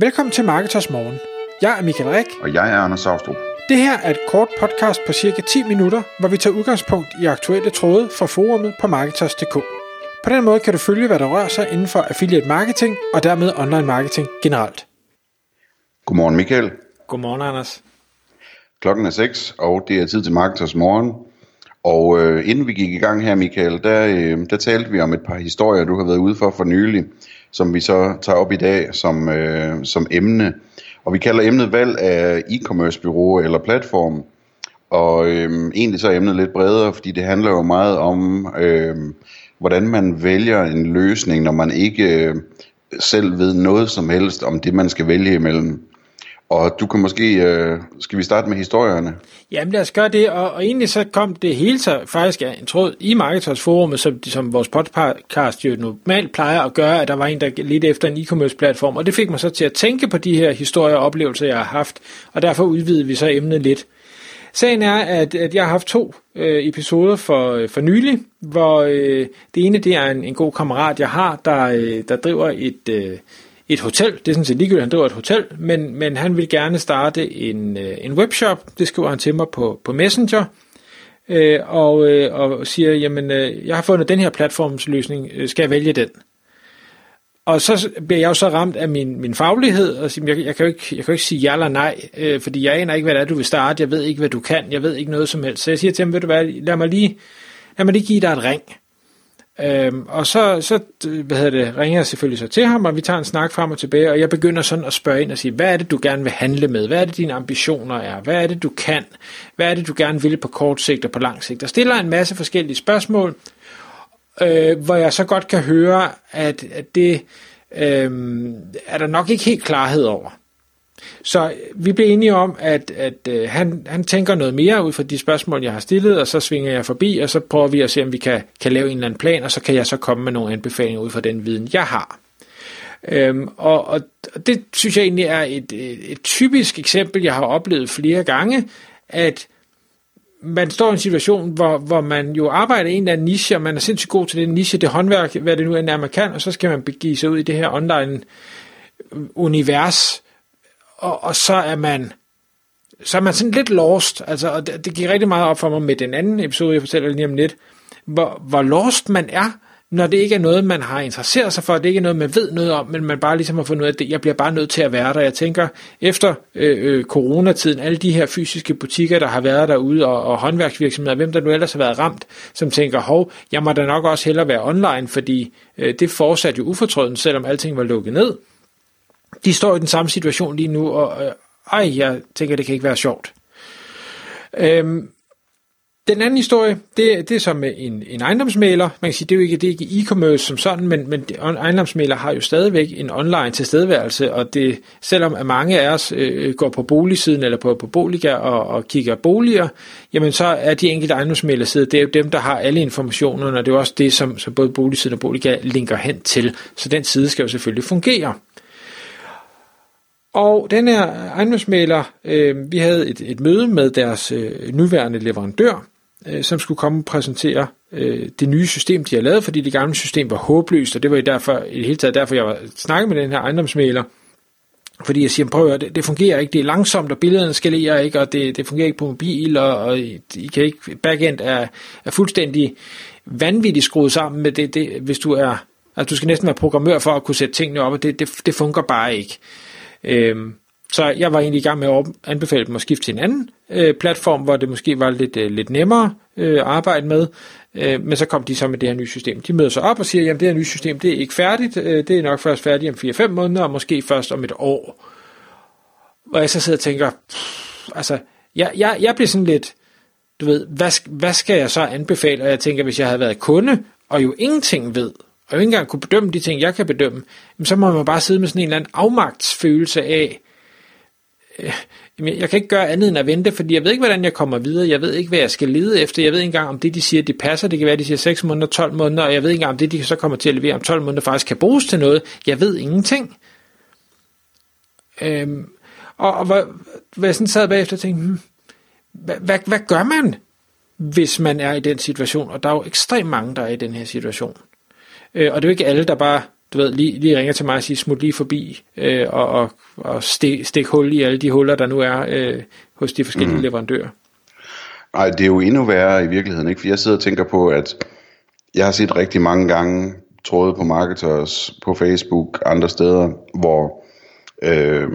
Velkommen til Marketers Morgen. Jeg er Michael Rik. Og jeg er Anders Saustrup. Det her er et kort podcast på cirka 10 minutter, hvor vi tager udgangspunkt i aktuelle tråde fra forumet på Marketers.dk. På den måde kan du følge, hvad der rører sig inden for affiliate marketing og dermed online marketing generelt. Godmorgen Michael. Godmorgen Anders. Klokken er 6, og det er tid til Marketers Morgen. Og øh, inden vi gik i gang her, Michael, der, øh, der talte vi om et par historier, du har været ude for for nylig, som vi så tager op i dag som, øh, som emne. Og vi kalder emnet valg af e-commerce bureau eller platform. Og øh, egentlig så er emnet lidt bredere, fordi det handler jo meget om, øh, hvordan man vælger en løsning, når man ikke øh, selv ved noget som helst om det, man skal vælge imellem. Og du kan måske, øh, skal vi starte med historierne? Jamen lad os gøre det, og, og egentlig så kom det hele så faktisk af en tråd i Marketers Forum, som, som vores podcast jo normalt plejer at gøre, at der var en, der lidt efter en e-commerce platform, og det fik mig så til at tænke på de her historier og oplevelser, jeg har haft, og derfor udvidede vi så emnet lidt. Sagen er, at, at jeg har haft to øh, episoder for, øh, for nylig, hvor øh, det ene det er en, en god kammerat, jeg har, der, øh, der driver et... Øh, et hotel. Det er sådan set ligegyldigt, han driver et hotel, men, men han vil gerne starte en, øh, en webshop. Det skriver han til mig på, på Messenger. Øh, og, øh, og siger, jamen, øh, jeg har fundet den her platformsløsning, øh, skal jeg vælge den? Og så bliver jeg jo så ramt af min, min faglighed, og siger, jeg, jeg, kan jo ikke, jeg kan jo ikke sige ja eller nej, øh, fordi jeg aner ikke, hvad det er, du vil starte, jeg ved ikke, hvad du kan, jeg ved ikke noget som helst. Så jeg siger til ham, ved du hvad, lad mig lige, lad mig lige give dig et ring. Øhm, og så, så hvad hedder det, ringer jeg selvfølgelig så til ham, og vi tager en snak frem og tilbage, og jeg begynder sådan at spørge ind og sige, hvad er det, du gerne vil handle med? Hvad er det, dine ambitioner er? Hvad er det, du kan? Hvad er det, du gerne vil på kort sigt og på lang sigt? Og stiller en masse forskellige spørgsmål, øh, hvor jeg så godt kan høre, at, at det øh, er der nok ikke helt klarhed over. Så øh, vi blev enige om, at, at øh, han, han tænker noget mere ud fra de spørgsmål, jeg har stillet, og så svinger jeg forbi, og så prøver vi at se, om vi kan, kan lave en eller anden plan, og så kan jeg så komme med nogle anbefalinger ud fra den viden, jeg har. Øhm, og, og det synes jeg egentlig er et, et, et typisk eksempel, jeg har oplevet flere gange, at man står i en situation, hvor, hvor man jo arbejder i en eller anden niche, og man er sindssygt god til den niche, det håndværk, hvad det nu end er, man kan, og så skal man begive sig ud i det her online øh, univers, og, og så er man så er man sådan lidt lost, altså, og det, det gik rigtig meget op for mig med den anden episode, jeg fortæller lige om lidt, hvor, hvor lost man er, når det ikke er noget, man har interesseret sig for, det ikke er noget, man ved noget om, men man bare ligesom har fundet ud af, at det, jeg bliver bare nødt til at være der. Jeg tænker, efter øh, øh, coronatiden, alle de her fysiske butikker, der har været derude, og, og håndværksvirksomheder, hvem der nu ellers har været ramt, som tænker, hov, jeg må da nok også hellere være online, fordi øh, det fortsatte jo ufortrøden, selvom alting var lukket ned de står i den samme situation lige nu, og øh, ej, jeg tænker, det kan ikke være sjovt. Øhm, den anden historie, det, det er som en, en ejendomsmaler. Man kan sige, det er jo ikke, det er ikke e-commerce som sådan, men, men ejendomsmaler har jo stadigvæk en online tilstedeværelse, og det, selvom at mange af os øh, øh går på boligsiden eller på, på boliger og, og kigger boliger, jamen så er de enkelte ejendomsmalere det er jo dem, der har alle informationerne, og det er også det, som, som både boligsiden og boliger linker hen til. Så den side skal jo selvfølgelig fungere. Og den her ejendomsmaler, øh, vi havde et, et møde med deres øh, nuværende leverandør, øh, som skulle komme og præsentere øh, det nye system, de har lavet, fordi det gamle system var håbløst, og det var i, derfor, i det hele taget derfor, jeg var snakket med den her ejendomsmaler, fordi jeg siger, prøv at det, det fungerer ikke, det er langsomt, og billederne skalerer ikke, og det, det fungerer ikke på mobil, og, og I kan ikke, backend er, er fuldstændig vanvittigt skruet sammen med det, det hvis du er, altså du skal næsten være programmør for at kunne sætte tingene op, og det, det, det fungerer bare ikke. Øhm, så jeg var egentlig i gang med at anbefale dem at skifte til en anden øh, platform, hvor det måske var lidt, øh, lidt nemmere øh, at arbejde med. Øh, men så kom de så med det her nye system. De møder sig op og siger, at det her nye system det er ikke færdigt. Øh, det er nok først færdigt om 4-5 måneder, og måske først om et år. Og jeg så sidder og tænker, pff, altså, jeg, jeg, jeg bliver sådan lidt, du ved, hvad, hvad skal jeg så anbefale? Og jeg tænker, hvis jeg havde været kunde, og jo ingenting ved, og ikke engang kunne bedømme de ting, jeg kan bedømme, så må man bare sidde med sådan en eller anden afmagtsfølelse af, øh, jeg kan ikke gøre andet end at vente, fordi jeg ved ikke, hvordan jeg kommer videre, jeg ved ikke, hvad jeg skal lede efter, jeg ved ikke engang, om det, de siger, det passer, det kan være, de siger 6 måneder, 12 måneder, og jeg ved ikke engang, om det, de så kommer til at levere om 12 måneder, faktisk kan bruges til noget, jeg ved ingenting. Øhm, og, og hvad, hvad jeg sådan sad bagefter og tænkte, hmm, hvad, hvad, hvad gør man, hvis man er i den situation? Og der er jo ekstremt mange, der er i den her situation. Øh, og det er jo ikke alle, der bare du ved, lige, lige ringer til mig og siger, smut lige forbi, øh, og, og, og stik, stik hul i alle de huller, der nu er øh, hos de forskellige mm. leverandører. Nej, det er jo endnu værre i virkeligheden, ikke? For jeg sidder og tænker på, at jeg har set rigtig mange gange tråde på marketers, på Facebook, andre steder, hvor, øh,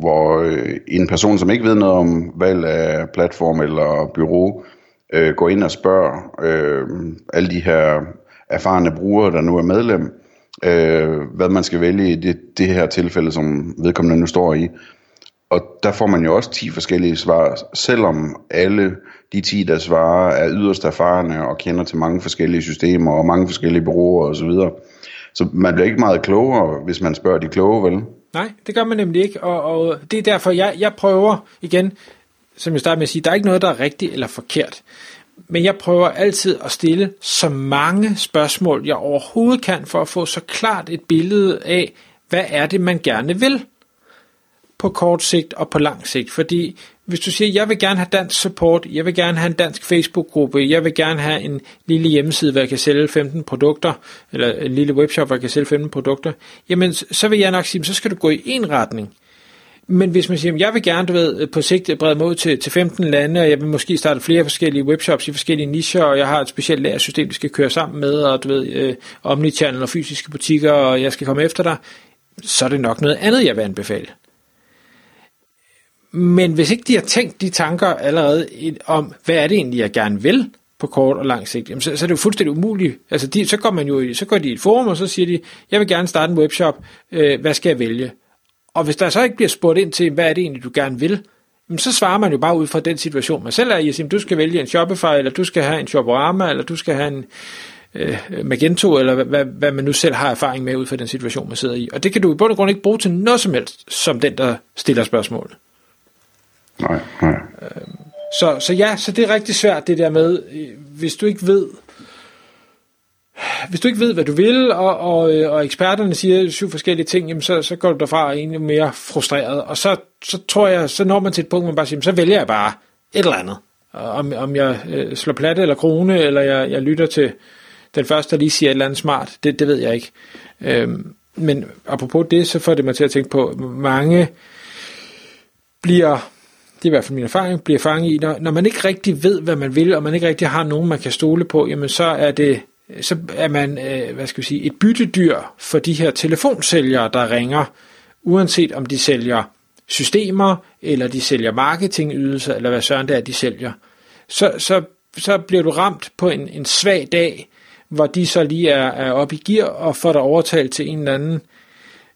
hvor øh, en person, som ikke ved noget om valg af platform eller bureau, øh, går ind og spørger øh, alle de her erfarne brugere, der nu er medlem, øh, hvad man skal vælge i det, det her tilfælde, som vedkommende nu står i. Og der får man jo også 10 forskellige svar, selvom alle de 10, der svarer, er yderst erfarne og kender til mange forskellige systemer og mange forskellige bureauer osv. Så, så man bliver ikke meget klogere, hvis man spørger de kloge, vel? Nej, det gør man nemlig ikke, og, og det er derfor, jeg, jeg prøver igen, som jeg starter med at sige, der er ikke noget, der er rigtigt eller forkert. Men jeg prøver altid at stille så mange spørgsmål, jeg overhovedet kan, for at få så klart et billede af, hvad er det, man gerne vil på kort sigt og på lang sigt. Fordi hvis du siger, jeg vil gerne have dansk support, jeg vil gerne have en dansk Facebook-gruppe, jeg vil gerne have en lille hjemmeside, hvor jeg kan sælge 15 produkter, eller en lille webshop, hvor jeg kan sælge 15 produkter, jamen så vil jeg nok sige, så skal du gå i en retning. Men hvis man siger, at jeg vil gerne du ved, på sigt brede mod til, til 15 lande, og jeg vil måske starte flere forskellige webshops i forskellige nicher, og jeg har et specielt lærersystem, vi skal køre sammen med, og du ved, øh, omnichannel og fysiske butikker, og jeg skal komme efter dig, så er det nok noget andet, jeg vil anbefale. Men hvis ikke de har tænkt de tanker allerede om, hvad er det egentlig, jeg gerne vil på kort og lang sigt, jamen så, så er det jo fuldstændig umuligt. Altså de, så går man jo så går de i et forum, og så siger de, jeg vil gerne starte en webshop, øh, hvad skal jeg vælge? Og hvis der så ikke bliver spurgt ind til, hvad er det egentlig, du gerne vil, så svarer man jo bare ud fra den situation, man selv er i. Siger, du skal vælge en Shopify, eller du skal have en Shoporama, eller du skal have en øh, Magento, eller hvad, hvad, man nu selv har erfaring med ud fra den situation, man sidder i. Og det kan du i bund og grund ikke bruge til noget som helst, som den, der stiller spørgsmål. Nej, nej. Så, så ja, så det er rigtig svært det der med, øh, hvis du ikke ved, hvis du ikke ved, hvad du vil, og, og, øh, og eksperterne siger syv forskellige ting, jamen så, så går du derfra egentlig mere frustreret. Og så, så tror jeg, så når man til et punkt, hvor man bare siger, så vælger jeg bare et eller andet. Om, om jeg øh, slår platte eller krone, eller jeg, jeg lytter til den første, der lige siger et eller andet smart, det, det ved jeg ikke. Øhm, men apropos det, så får det mig til at tænke på, mange bliver det er i hvert fald min erfaring, bliver fanget i, når, når man ikke rigtig ved, hvad man vil, og man ikke rigtig har nogen, man kan stole på, jamen så er det, Øh, så er man, øh, hvad skal vi sige, et byttedyr for de her telefonsælgere, der ringer, uanset om de sælger systemer, eller de sælger marketingydelser, eller hvad søren det er, de sælger. Så, så, så bliver du ramt på en, en svag dag, hvor de så lige er, er oppe i gear, og får dig overtalt til en eller anden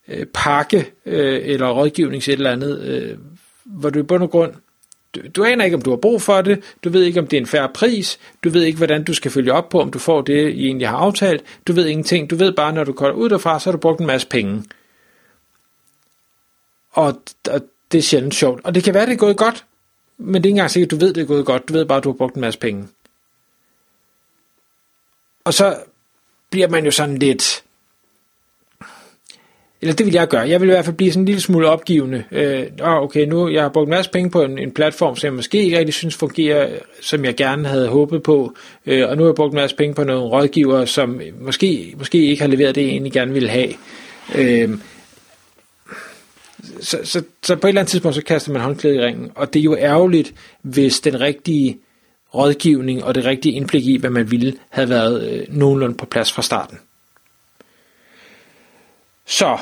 øh, pakke, øh, eller rådgivnings et eller andet, øh, hvor du i bund og grund, du, du aner ikke, om du har brug for det, du ved ikke, om det er en færre pris, du ved ikke, hvordan du skal følge op på, om du får det, I egentlig har aftalt, du ved ingenting, du ved bare, når du går ud derfra, så har du brugt en masse penge. Og, og det er sjældent sjovt. Og det kan være, det er gået godt, men det er ikke engang sikkert, du ved, det er gået godt. Du ved bare, at du har brugt en masse penge. Og så bliver man jo sådan lidt eller det vil jeg gøre. Jeg vil i hvert fald blive sådan en lille smule opgivende. Øh, ah, okay, nu jeg har brugt en masse penge på en, en platform, som jeg måske ikke rigtig synes fungerer, som jeg gerne havde håbet på. Øh, og nu har jeg brugt en masse penge på nogle rådgiver, som måske, måske ikke har leveret det, jeg egentlig gerne ville have. Øh, så, så, så på et eller andet tidspunkt, så kaster man håndklædet i ringen. Og det er jo ærgerligt, hvis den rigtige rådgivning og det rigtige indblik i, hvad man ville, havde været øh, nogenlunde på plads fra starten. Så,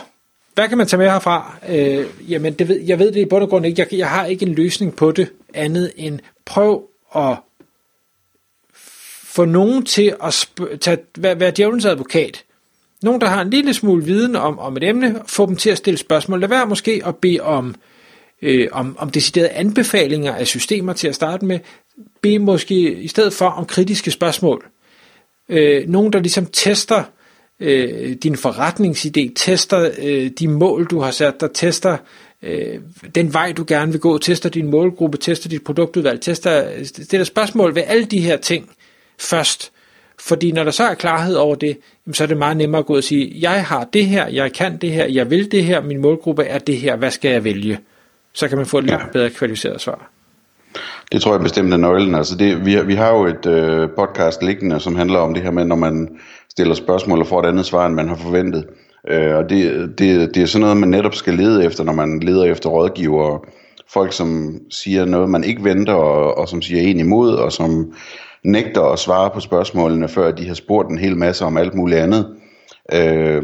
hvad kan man tage med herfra? Øh, jamen, det ved, jeg ved det i bund og grund ikke. Jeg, jeg har ikke en løsning på det, andet end prøv at få nogen til at sp- tage, være, være djævelens advokat. Nogen, der har en lille smule viden om, om et emne, få dem til at stille spørgsmål. Lad være måske at bede om, øh, om, om deciderede anbefalinger af systemer til at starte med. Bed måske i stedet for om kritiske spørgsmål. Øh, nogen, der ligesom tester øh, din forretningsidé, tester øh, de mål, du har sat dig, tester øh, den vej, du gerne vil gå, tester din målgruppe, tester dit produktudvalg, tester, stiller spørgsmål ved alle de her ting først. Fordi når der så er klarhed over det, så er det meget nemmere at gå og sige, jeg har det her, jeg kan det her, jeg vil det her, min målgruppe er det her, hvad skal jeg vælge? Så kan man få et lidt bedre kvalificeret svar. Det tror jeg bestemt er nøglen. Altså det, vi, vi har jo et øh, podcast liggende, som handler om det her med, når man stiller spørgsmål og får et andet svar, end man har forventet. Øh, og det, det, det er sådan noget, man netop skal lede efter, når man leder efter rådgivere. Folk, som siger noget, man ikke venter, og, og som siger en imod, og som nægter at svare på spørgsmålene, før de har spurgt en hel masse om alt muligt andet. Øh,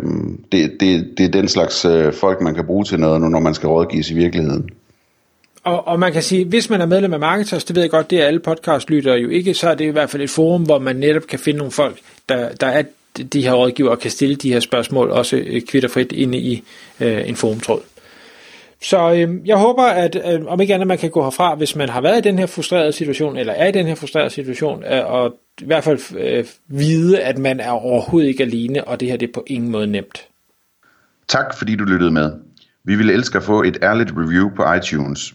det, det, det er den slags øh, folk, man kan bruge til noget, nu, når man skal rådgives i virkeligheden. Og, og man kan sige, hvis man er medlem af Marketers, det ved jeg godt, det er alle podcastlyttere jo ikke, så er det i hvert fald et forum, hvor man netop kan finde nogle folk, der, der er de her rådgiver og kan stille de her spørgsmål også øh, kvitterfrit inde i øh, en forumtråd. Så øh, jeg håber, at øh, om ikke andet man kan gå herfra, hvis man har været i den her frustrerede situation, eller er i den her frustrerede situation, øh, og i hvert fald øh, vide, at man er overhovedet ikke alene, og det her det er på ingen måde nemt. Tak fordi du lyttede med. Vi ville elske at få et ærligt review på iTunes.